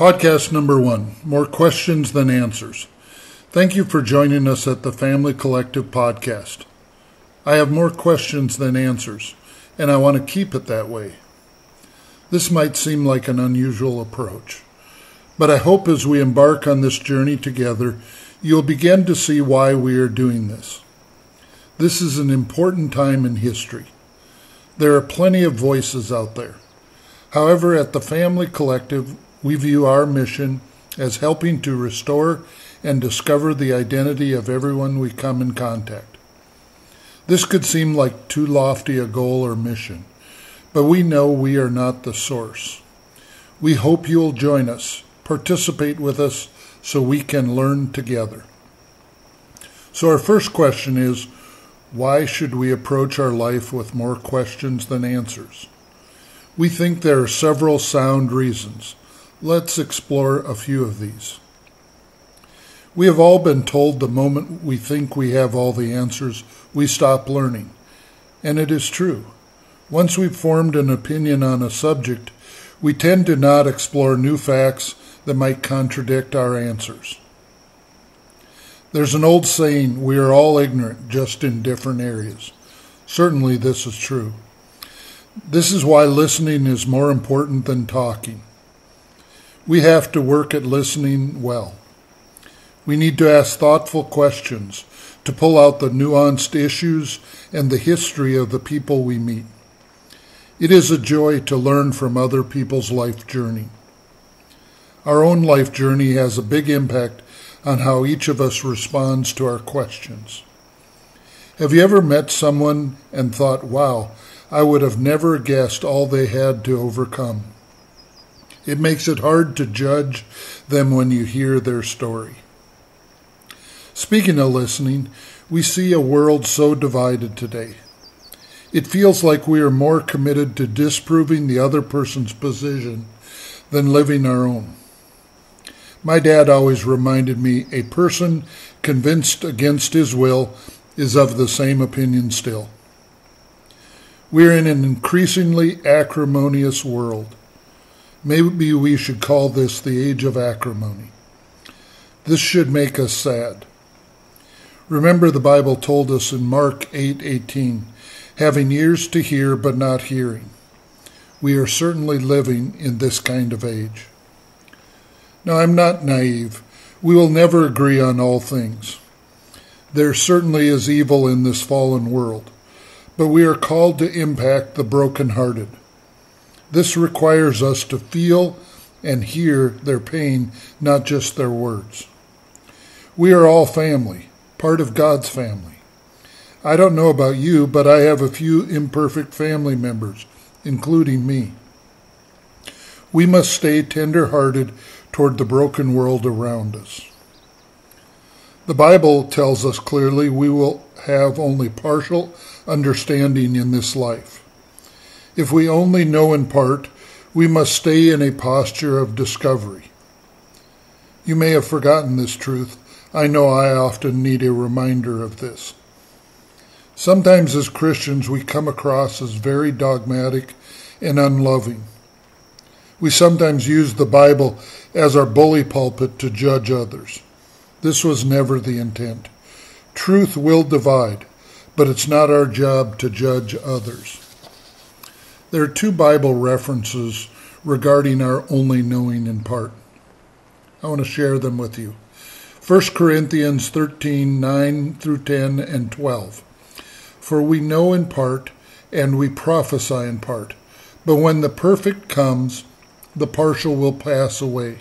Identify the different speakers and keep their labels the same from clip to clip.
Speaker 1: Podcast number one More Questions Than Answers. Thank you for joining us at the Family Collective podcast. I have more questions than answers, and I want to keep it that way. This might seem like an unusual approach, but I hope as we embark on this journey together, you'll begin to see why we are doing this. This is an important time in history. There are plenty of voices out there. However, at the Family Collective, we view our mission as helping to restore and discover the identity of everyone we come in contact. This could seem like too lofty a goal or mission, but we know we are not the source. We hope you'll join us, participate with us, so we can learn together. So, our first question is why should we approach our life with more questions than answers? We think there are several sound reasons. Let's explore a few of these. We have all been told the moment we think we have all the answers, we stop learning. And it is true. Once we've formed an opinion on a subject, we tend to not explore new facts that might contradict our answers. There's an old saying, we are all ignorant, just in different areas. Certainly, this is true. This is why listening is more important than talking. We have to work at listening well. We need to ask thoughtful questions to pull out the nuanced issues and the history of the people we meet. It is a joy to learn from other people's life journey. Our own life journey has a big impact on how each of us responds to our questions. Have you ever met someone and thought, wow, I would have never guessed all they had to overcome? It makes it hard to judge them when you hear their story. Speaking of listening, we see a world so divided today. It feels like we are more committed to disproving the other person's position than living our own. My dad always reminded me a person convinced against his will is of the same opinion still. We're in an increasingly acrimonious world. Maybe we should call this the age of acrimony. This should make us sad. Remember the Bible told us in Mark 8:18, having ears to hear but not hearing. We are certainly living in this kind of age. Now I'm not naive. We will never agree on all things. There certainly is evil in this fallen world, but we are called to impact the brokenhearted. This requires us to feel and hear their pain, not just their words. We are all family part of God's family. I don't know about you, but I have a few imperfect family members, including me. We must stay tender hearted toward the broken world around us. The Bible tells us clearly we will have only partial understanding in this life. If we only know in part, we must stay in a posture of discovery. You may have forgotten this truth, I know I often need a reminder of this. Sometimes, as Christians, we come across as very dogmatic and unloving. We sometimes use the Bible as our bully pulpit to judge others. This was never the intent. Truth will divide, but it's not our job to judge others. There are two Bible references regarding our only knowing in part. I want to share them with you. 1 Corinthians 13 9 through 10 and 12. For we know in part, and we prophesy in part. But when the perfect comes, the partial will pass away.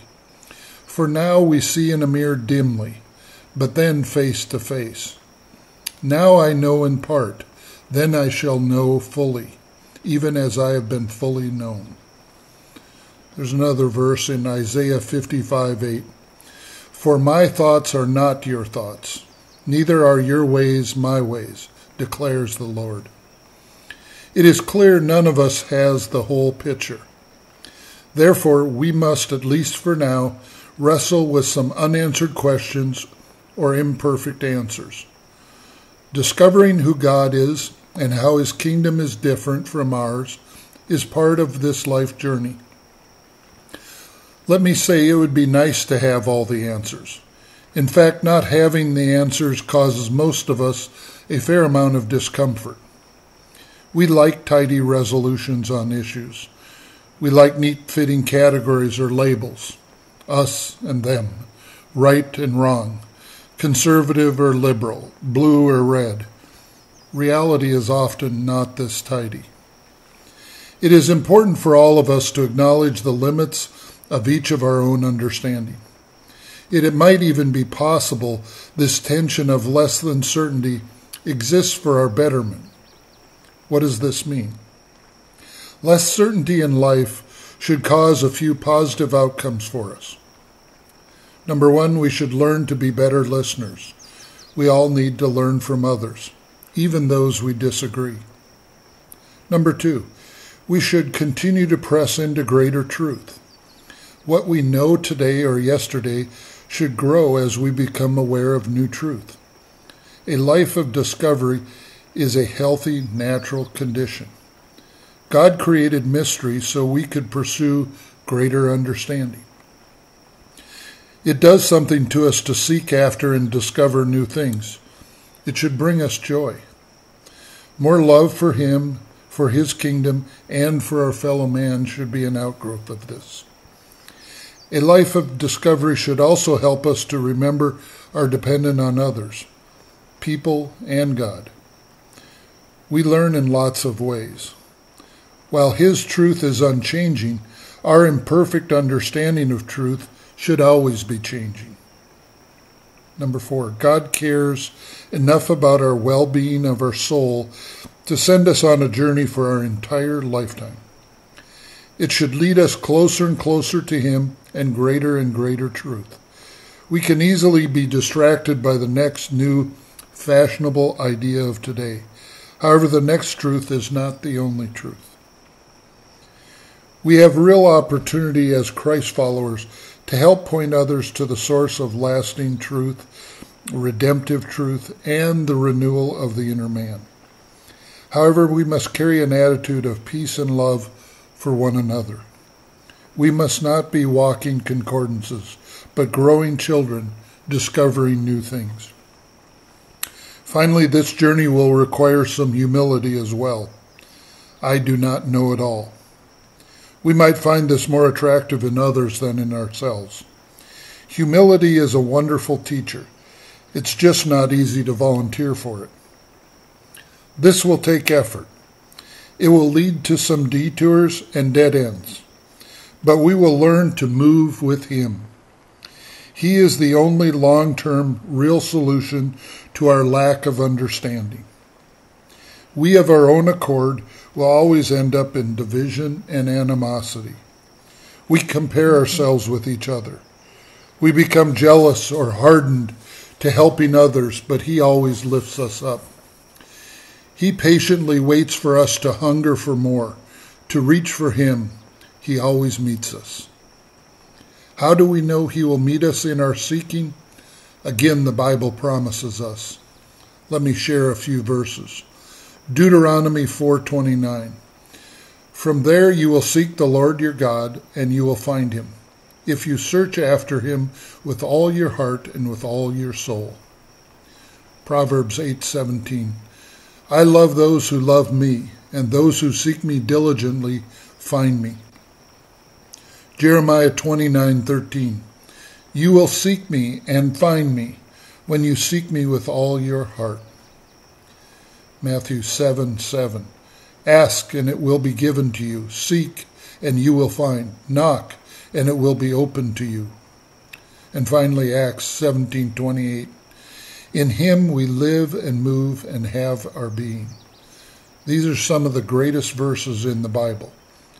Speaker 1: For now we see in a mirror dimly, but then face to face. Now I know in part, then I shall know fully, even as I have been fully known. There's another verse in Isaiah 55 8. For my thoughts are not your thoughts, neither are your ways my ways, declares the Lord. It is clear none of us has the whole picture. Therefore, we must, at least for now, wrestle with some unanswered questions or imperfect answers. Discovering who God is and how his kingdom is different from ours is part of this life journey. Let me say it would be nice to have all the answers. In fact, not having the answers causes most of us a fair amount of discomfort. We like tidy resolutions on issues. We like neat fitting categories or labels us and them, right and wrong, conservative or liberal, blue or red. Reality is often not this tidy. It is important for all of us to acknowledge the limits of each of our own understanding. It, it might even be possible this tension of less than certainty exists for our betterment. What does this mean? Less certainty in life should cause a few positive outcomes for us. Number one, we should learn to be better listeners. We all need to learn from others, even those we disagree. Number two, we should continue to press into greater truth. What we know today or yesterday should grow as we become aware of new truth. A life of discovery is a healthy, natural condition. God created mystery so we could pursue greater understanding. It does something to us to seek after and discover new things. It should bring us joy. More love for Him, for His kingdom, and for our fellow man should be an outgrowth of this. A life of discovery should also help us to remember our dependence on others, people, and God. We learn in lots of ways. While His truth is unchanging, our imperfect understanding of truth should always be changing. Number four, God cares enough about our well being of our soul to send us on a journey for our entire lifetime. It should lead us closer and closer to Him and greater and greater truth. We can easily be distracted by the next new fashionable idea of today. However, the next truth is not the only truth. We have real opportunity as Christ followers to help point others to the source of lasting truth, redemptive truth, and the renewal of the inner man. However, we must carry an attitude of peace and love for one another. We must not be walking concordances, but growing children, discovering new things. Finally, this journey will require some humility as well. I do not know it all. We might find this more attractive in others than in ourselves. Humility is a wonderful teacher. It's just not easy to volunteer for it. This will take effort. It will lead to some detours and dead ends, but we will learn to move with Him. He is the only long term real solution to our lack of understanding. We of our own accord will always end up in division and animosity. We compare ourselves with each other. We become jealous or hardened to helping others, but He always lifts us up. He patiently waits for us to hunger for more, to reach for Him. He always meets us. How do we know He will meet us in our seeking? Again, the Bible promises us. Let me share a few verses. Deuteronomy 4:29. From there you will seek the Lord your God, and you will find him, if you search after him with all your heart and with all your soul. Proverbs 8:17. I love those who love me, and those who seek me diligently find me. Jeremiah 29:13 You will seek me and find me when you seek me with all your heart. Matthew 7 7. Ask and it will be given to you. Seek and you will find. Knock and it will be opened to you. And finally Acts 17:28. In him we live and move and have our being. These are some of the greatest verses in the Bible.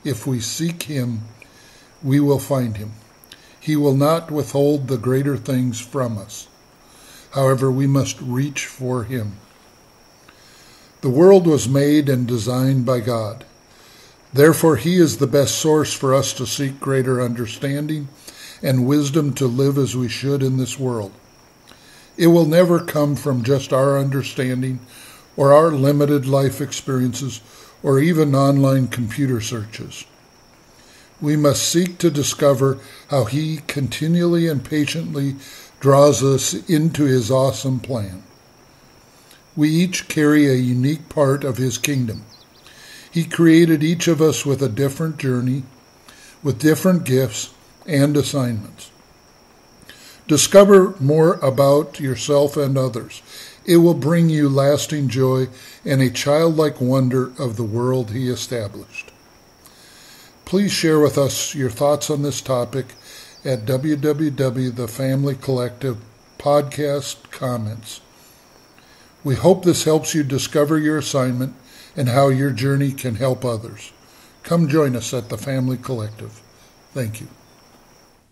Speaker 1: If we seek him, we will find him. He will not withhold the greater things from us. However, we must reach for him. The world was made and designed by God. Therefore, he is the best source for us to seek greater understanding and wisdom to live as we should in this world. It will never come from just our understanding or our limited life experiences or even online computer searches. We must seek to discover how He continually and patiently draws us into His awesome plan. We each carry a unique part of His kingdom. He created each of us with a different journey, with different gifts and assignments. Discover more about yourself and others. It will bring you lasting joy and a childlike wonder of the world He established. Please share with us your thoughts on this topic at www.thefamilycollective comments. We hope this helps you discover your assignment and how your journey can help others. Come join us at the Family Collective. Thank you.